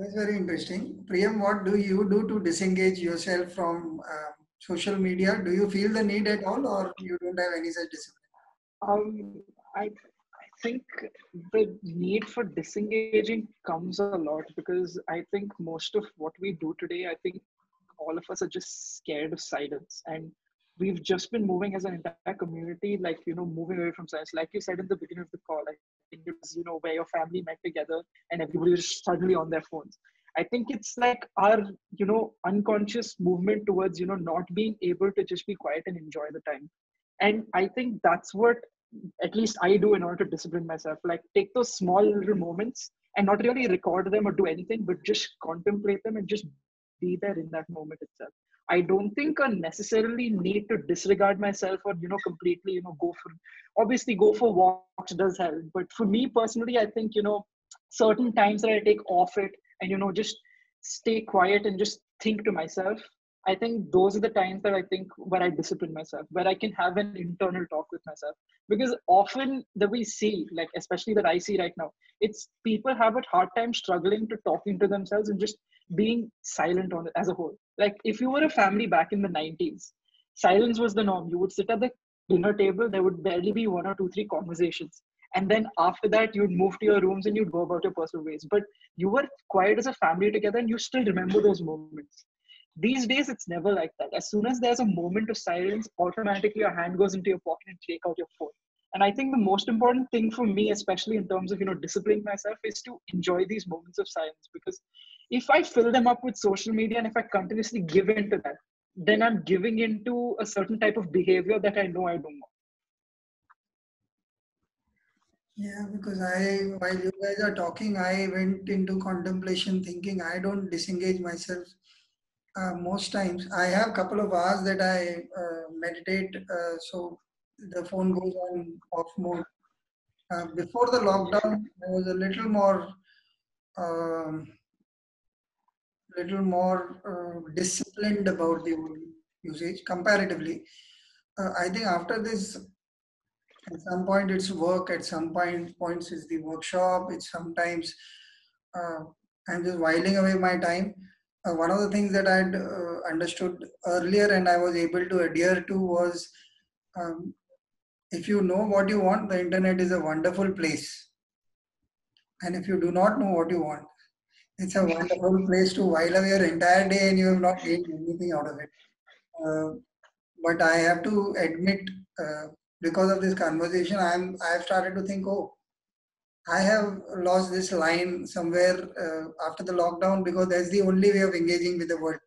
That's very interesting. Priyam, what do you do to disengage yourself from uh, social media? Do you feel the need at all, or you don't have any such discipline? Um, I I think the need for disengaging comes a lot because I think most of what we do today, I think all of us are just scared of silence and we've just been moving as an entire community like you know moving away from silence like you said in the beginning of the call i it you know where your family met together and everybody was suddenly on their phones. I think it's like our you know unconscious movement towards you know not being able to just be quiet and enjoy the time. And i think that's what at least i do in order to discipline myself. Like take those small little moments and not really record them or do anything but just contemplate them and just be there in that moment itself I don't think I necessarily need to disregard myself or you know completely you know go for obviously go for walks does help but for me personally I think you know certain times that I take off it and you know just stay quiet and just think to myself I think those are the times that I think where I discipline myself, where I can have an internal talk with myself. Because often that we see, like especially that I see right now, it's people have a hard time struggling to talking to themselves and just being silent on it as a whole. Like if you were a family back in the 90s, silence was the norm. You would sit at the dinner table, there would barely be one or two, three conversations. And then after that, you'd move to your rooms and you'd go about your personal ways. But you were quiet as a family together and you still remember those moments these days, it's never like that. As soon as there's a moment of silence, automatically your hand goes into your pocket and take out your phone. And I think the most important thing for me, especially in terms of you know disciplining myself, is to enjoy these moments of silence. Because if I fill them up with social media and if I continuously give into that, then I'm giving into a certain type of behavior that I know I don't want. Yeah, because I, while you guys are talking, I went into contemplation thinking I don't disengage myself uh, most times. I have a couple of hours that I uh, meditate, uh, so the phone goes on off mode. Uh, before the lockdown, I was a little more, um, little more uh, disciplined about the usage comparatively. Uh, I think after this, at some point it's work, at some point points is the workshop, it's sometimes I'm just whiling away my time uh, one of the things that I'd uh, understood earlier and I was able to adhere to was um, if you know what you want, the internet is a wonderful place. And if you do not know what you want, it's a wonderful place to while away your entire day and you have not gained anything out of it. Uh, but I have to admit, uh, because of this conversation, I'm I've started to think, oh, I have lost this line somewhere uh, after the lockdown because that's the only way of engaging with the world.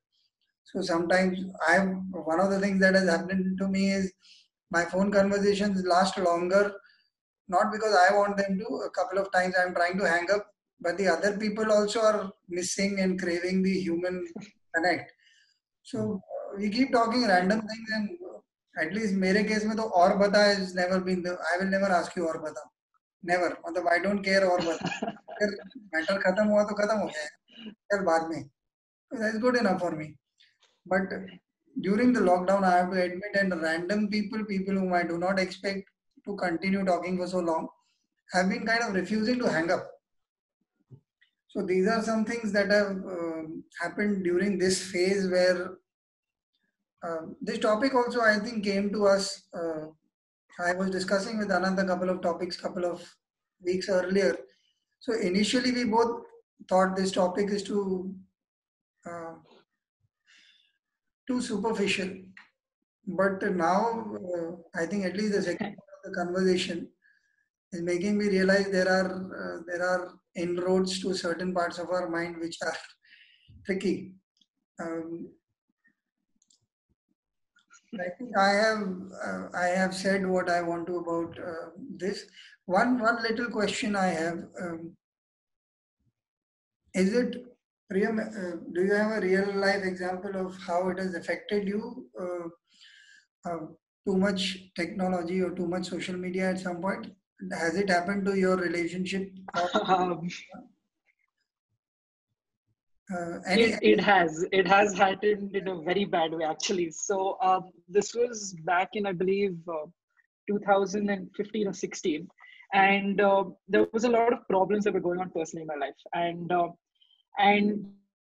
So sometimes I have one of the things that has happened to me is my phone conversations last longer, not because I want them to. A couple of times I'm trying to hang up, but the other people also are missing and craving the human connect. So uh, we keep talking random things, and at least मेरे case में तो और बता has never been the. I will never ask you और बता. Never मतलब I don't care और अगर मैटर खत्म हुआ तो खत्म हो गया चल बाद में that's good enough for me but during the lockdown i have to admit and random people people whom i do not expect to continue talking for so long have been kind of refusing to hang up so these are some things that have uh, happened during this phase where uh, this topic also i think came to us uh, I was discussing with Anand a couple of topics couple of weeks earlier. So initially we both thought this topic is too uh, too superficial, but now uh, I think at least the second part of the conversation is making me realize there are uh, there are inroads to certain parts of our mind which are tricky. Um, I think I have uh, I have said what I want to about uh, this. One one little question I have um, is it Priyam, uh, do you have a real life example of how it has affected you? Uh, uh, too much technology or too much social media at some point. Has it happened to your relationship? Uh, it, it has it has happened in a very bad way actually. So um, this was back in i believe uh, 2015 or 16 and uh, there was a lot of problems that were going on personally in my life. And uh, and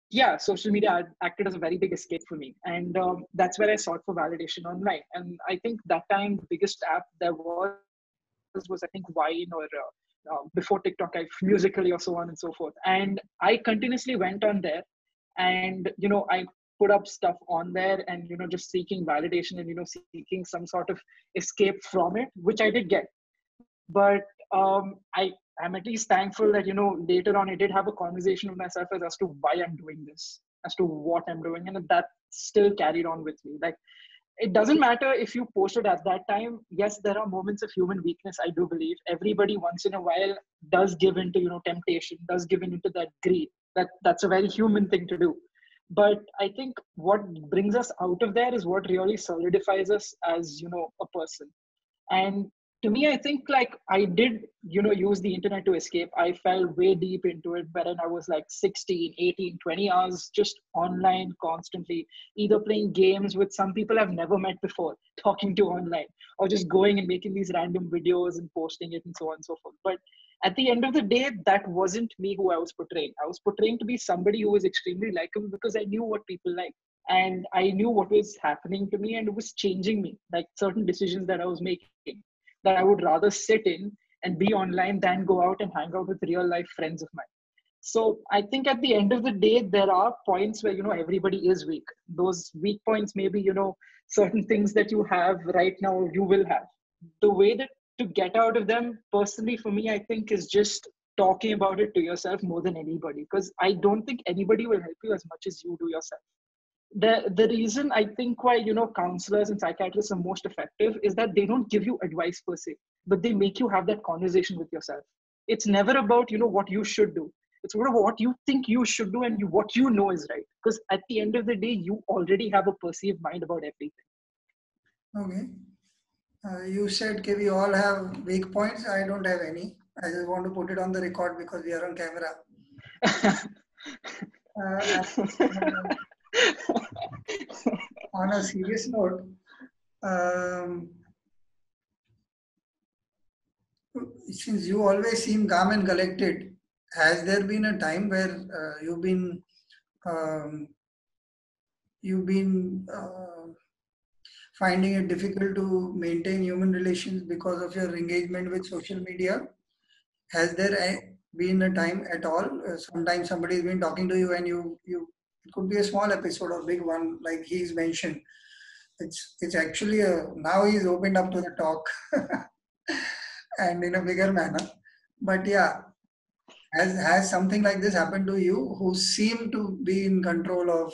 yeah, social media acted as a very big escape for me, and um, that's where I sought for validation online. And I think that time the biggest app there was was I think Vine or uh, before TikTok, I Musical.ly or so on and so forth. And I continuously went on there, and you know I put up stuff on there and you know just seeking validation and you know seeking some sort of escape from it, which I did get. But um, I I'm at least thankful that you know later on I did have a conversation with myself as, as to why I'm doing this, as to what I'm doing, and that still carried on with me. Like it doesn't matter if you posted at that time. Yes, there are moments of human weakness. I do believe everybody once in a while does give into you know temptation, does give in into that greed. That that's a very human thing to do. But I think what brings us out of there is what really solidifies us as you know a person. And to me, I think like I did, you know, use the internet to escape. I fell way deep into it but when I was like 16, 18, 20 hours just online constantly, either playing games with some people I've never met before, talking to online, or just going and making these random videos and posting it and so on and so forth. But at the end of the day, that wasn't me who I was portraying. I was portraying to be somebody who was extremely likable because I knew what people like and I knew what was happening to me and it was changing me, like certain decisions that I was making that I would rather sit in and be online than go out and hang out with real life friends of mine. So I think at the end of the day, there are points where you know everybody is weak. Those weak points maybe you know certain things that you have right now you will have. The way that to get out of them, personally for me, I think is just talking about it to yourself more than anybody. Because I don't think anybody will help you as much as you do yourself the the reason I think why you know counselors and psychiatrists are most effective is that they don't give you advice per se, but they make you have that conversation with yourself. It's never about you know what you should do. It's about what you think you should do and you, what you know is right. Because at the end of the day, you already have a perceived mind about everything. Okay. Uh, you said okay, we all have weak points. I don't have any. I just want to put it on the record because we are on camera. uh, on a serious note, um, since you always seem calm and collected, has there been a time where uh, you've been um, you've been uh, finding it difficult to maintain human relations because of your engagement with social media? Has there been a time at all? Uh, sometimes somebody has been talking to you and you you could be a small episode or big one, like he's mentioned. It's it's actually a now he's opened up to the talk and in a bigger manner. But yeah, has has something like this happened to you who seem to be in control of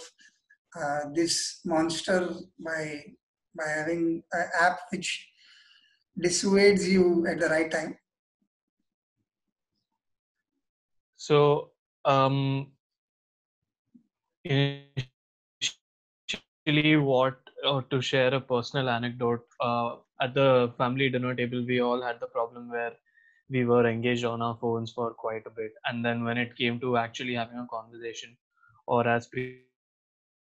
uh, this monster by by having an app which dissuades you at the right time so um, initially what uh, to share a personal anecdote uh, at the family dinner table we all had the problem where we were engaged on our phones for quite a bit. And then when it came to actually having a conversation or as people said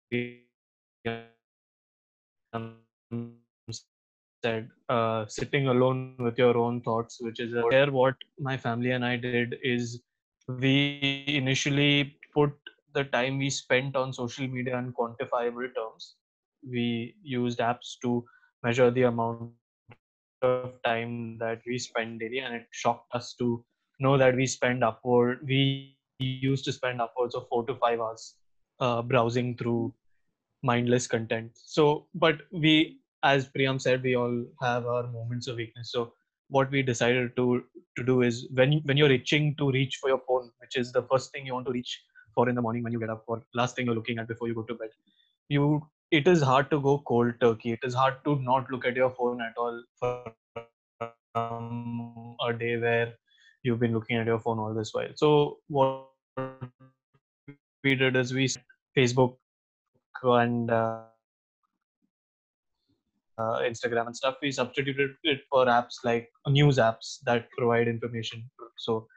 uh, sitting alone with your own thoughts which is here what my family and i did is we initially put the time we spent on social media in quantifiable terms. We used apps to measure the amount of time that we spend daily, and it shocked us to know that we spend upward. We used to spend upwards of four to five hours uh, browsing through mindless content. So, but we, as Priyam said, we all have our moments of weakness. So, what we decided to to do is when when you're itching to reach for your phone, which is the first thing you want to reach four in the morning when you get up or last thing you're looking at before you go to bed. You it is hard to go cold turkey. It is hard to not look at your phone at all for um, a day where you've been looking at your phone all this while. So what we did is we facebook and uh, uh, Instagram and stuff, we substituted it for apps like news apps that provide information. So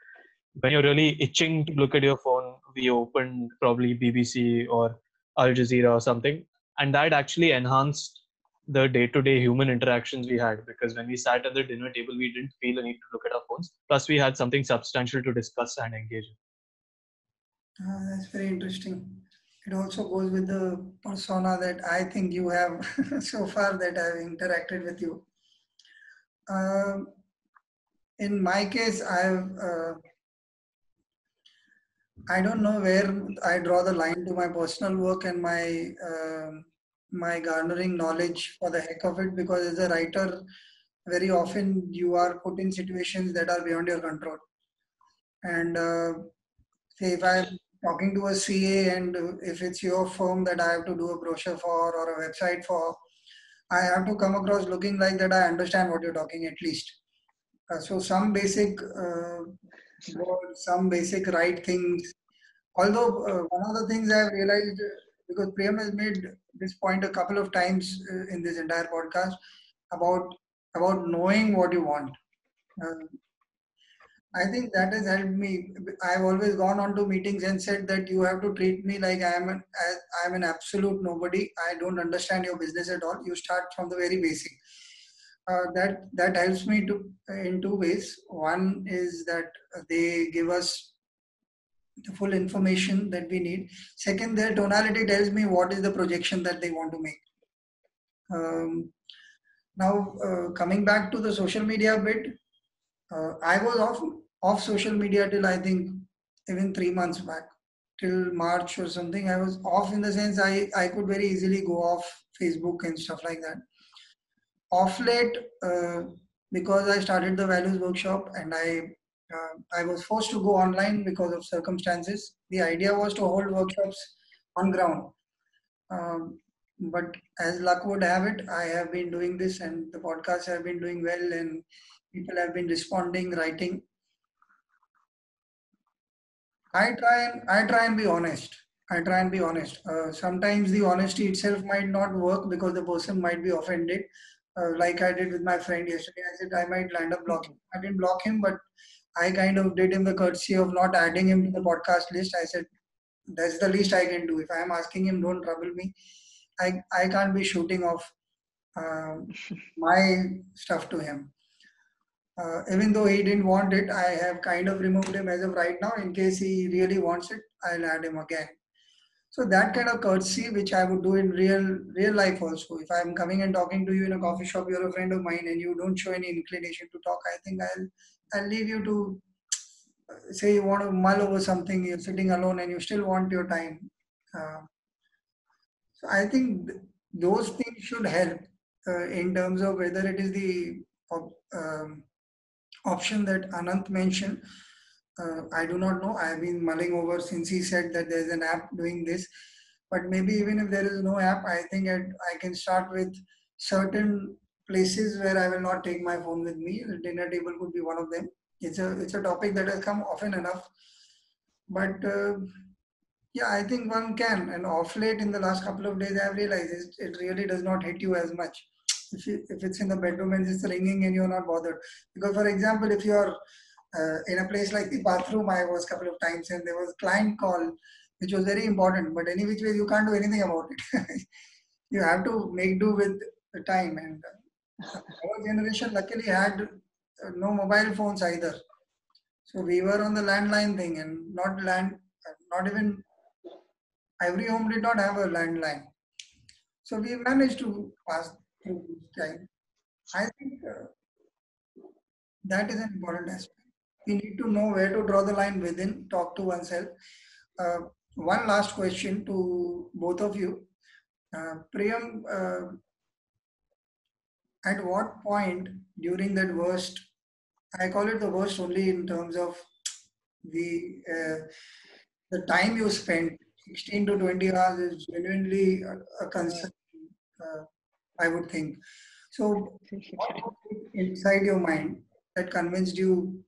when you're really itching to look at your phone, we opened probably BBC or Al Jazeera or something, and that actually enhanced the day-to-day human interactions we had because when we sat at the dinner table, we didn't feel a need to look at our phones. Plus, we had something substantial to discuss and engage. Uh, that's very interesting. It also goes with the persona that I think you have so far that I've interacted with you. Uh, in my case, I've uh, I don't know where I draw the line to my personal work and my uh, my garnering knowledge for the heck of it because as a writer, very often you are put in situations that are beyond your control. And uh, say if I'm talking to a CA and if it's your firm that I have to do a brochure for or a website for, I have to come across looking like that I understand what you're talking at least. Uh, so some basic uh, some basic right things. Although uh, one of the things I've realized, because Priyam has made this point a couple of times uh, in this entire podcast about about knowing what you want. Uh, I think that has helped me. I've always gone on to meetings and said that you have to treat me like I am an I am an absolute nobody. I don't understand your business at all. You start from the very basic. Uh, that that helps me to in two ways. One is that they give us the full information that we need. Second, their tonality tells me what is the projection that they want to make. Um, now, uh, coming back to the social media bit, uh, I was off off social media till I think even three months back, till March or something. I was off in the sense I I could very easily go off Facebook and stuff like that. Off late, uh, because I started the values workshop and I uh, I was forced to go online because of circumstances. The idea was to hold workshops on ground. Um, but as luck would have it, I have been doing this and the podcasts have been doing well and people have been responding, writing. I try and I try and be honest. I try and be honest. Uh, sometimes the honesty itself might not work because the person might be offended. Uh, like I did with my friend yesterday, I said I might land up blocking. I didn't block him, but I kind of did him the courtesy of not adding him to the podcast list. I said that's the least I can do. If I am asking him, don't trouble me. I I can't be shooting off uh, my stuff to him. Uh, even though he didn't want it, I have kind of removed him as of right now. In case he really wants it, I'll add him again. So that kind of courtesy, which I would do in real real life also. If I'm coming and talking to you in a coffee shop, you're a friend of mine, and you don't show any inclination to talk, I think I'll I'll leave you to say you want to mull over something. You're sitting alone, and you still want your time. Uh, so I think those things should help uh, in terms of whether it is the um, option that Anand mentioned. Uh, I do not know. I have been mulling over since he said that there's an app doing this. But maybe even if there is no app, I think I can start with certain places where I will not take my phone with me. The dinner table could be one of them. It's a it's a topic that has come often enough. But uh, yeah, I think one can. And off late in the last couple of days, I've realized it, it really does not hit you as much if, you, if it's in the bedroom and it's ringing and you're not bothered. Because, for example, if you're uh, in a place like the bathroom, I was a couple of times and there was a client call, which was very important. But any which way, you can't do anything about it. you have to make do with the time. And uh, our generation luckily had uh, no mobile phones either. So we were on the landline thing and not land, not even every home did not have a landline. So we managed to pass through time. I think uh, that is an important aspect. We need to know where to draw the line within, talk to oneself. Uh, one last question to both of you. Uh, Priyam, uh, at what point during that worst, I call it the worst only in terms of the uh, the time you spent 16 to 20 hours is genuinely a, a concern, uh, I would think. So, inside your mind that convinced you,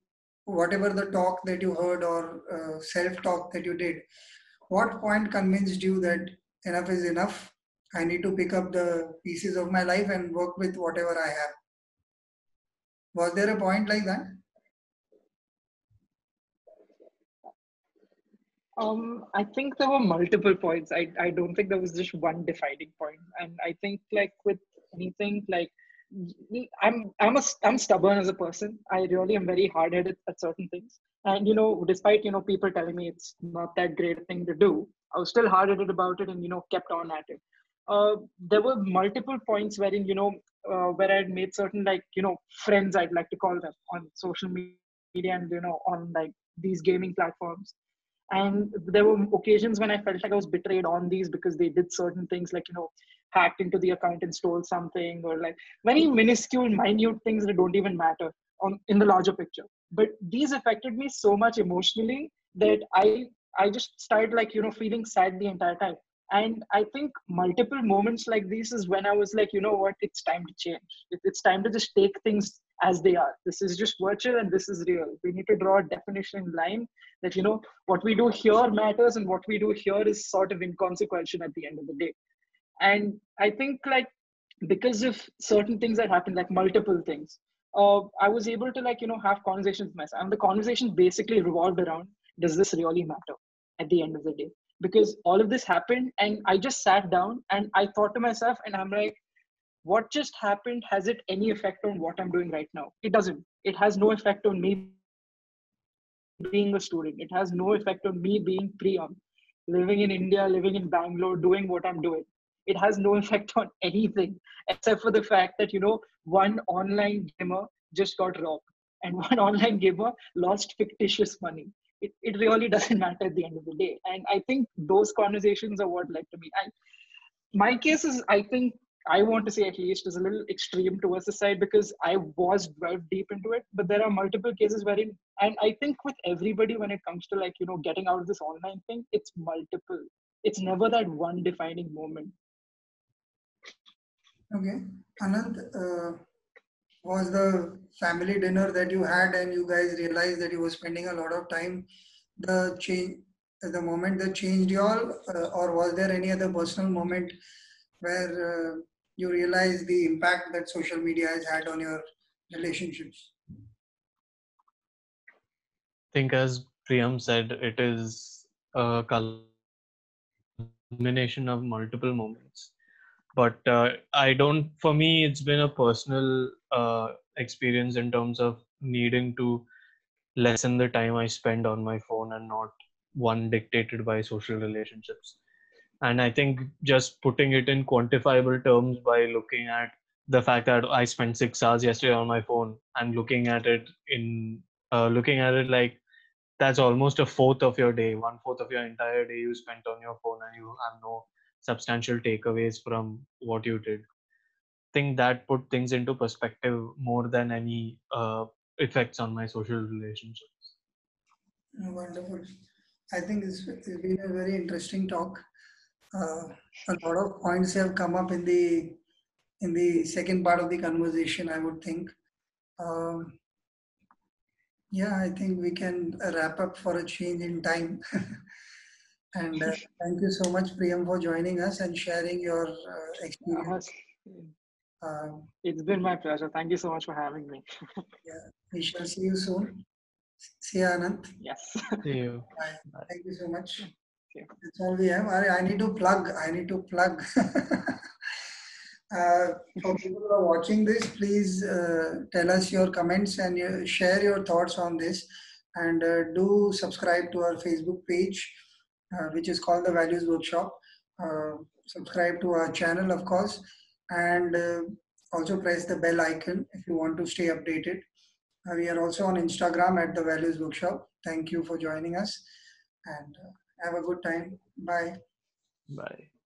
whatever the talk that you heard or uh, self talk that you did, what point convinced you that enough is enough? I need to pick up the pieces of my life and work with whatever I have. Was there a point like that? Um, I think there were multiple points. I, I don't think there was just one defining point. And I think like with anything, like I'm I'm a I'm stubborn as a person. I really am very hard headed at certain things. And you know, despite you know people telling me it's not that great thing to do, I was still hard it about it, and you know, kept on at it. Uh, there were multiple points wherein you know uh, where I had made certain like you know friends I'd like to call them on social media and you know on like these gaming platforms and there were occasions when i felt like i was betrayed on these because they did certain things like you know hacked into the account and stole something or like very minuscule minute things that don't even matter on in the larger picture. But these affected me so much emotionally that i i just started like you know feeling sad the entire time. And i think multiple moments like this is when i was like you know what? It's time to change. It's time to just take things as they are. This is just virtual and this is real. We need to draw a definition line that you know what we do here matters and what we do here is sort of inconsequential at the end of the day. And i think like because of certain things that happened like multiple things uh, i was able to like you know have conversations with myself. And the conversation basically revolved around does this really matter at the end of the day? Because all of this happened and i just sat down and i thought to myself and i'm like what just happened has it any effect on what i'm doing right now? It doesn't. It has no effect on me being a student. It has no effect on me being Priyam living in india living in bangalore doing what i'm doing. It has no effect on anything except for the fact that you know one online gamer just got robbed and one online gamer lost fictitious money. It, it really doesn't matter at the end of the day. And I think those conversations are what led to me. And my case is, I think, I want to say at least is a little extreme towards the side because I was dwelled deep into it. But there are multiple cases wherein, and I think with everybody when it comes to like, you know, getting out of this online thing, it's multiple. It's never that one defining moment. Okay. Anand, uh, was the family dinner that you had and you guys realized that you were spending a lot of time the change the moment that changed you all uh, or was there any other personal moment where uh, you realize the impact that social media has had on your relationships. i think as priyam said it is a culmination of multiple moments. But uh, i don't for me it's been a personal uh, experience in terms of needing to lessen the time i spend on my phone and not one dictated by social relationships and i think just putting it in quantifiable terms by looking at the fact that i spent six hours yesterday on my phone and looking at it in uh, looking at it like that's almost a fourth of your day one fourth of your entire day you spent on your phone and you have no substantial takeaways from what you did. Think that put things into perspective more than any uh, effects on my social relationships. Wonderful. I think it's been a very interesting talk uh, a lot of points have come up in the in the second part of the conversation i would think um, yeah i think we can wrap up for a change in time And uh, thank you so much, Priyam, for joining us and sharing your uh, experience. Uh, it's been my pleasure. Thank you so much for having me. yeah, we shall see you soon. See you, Anand. Yes. See you. Bye. Bye. Thank you so much. That's all we have. I, need to plug. I need to plug. uh, for people who are watching this, please uh, tell us your comments and you share your thoughts on this. And uh, do subscribe to our Facebook page uh, which is called the Values Workshop. Uh, subscribe to our channel, of course, and uh, also press the bell icon if you want to stay updated. we are also on Instagram at the Values Workshop. Thank you for joining us and have a good time. Bye. Bye.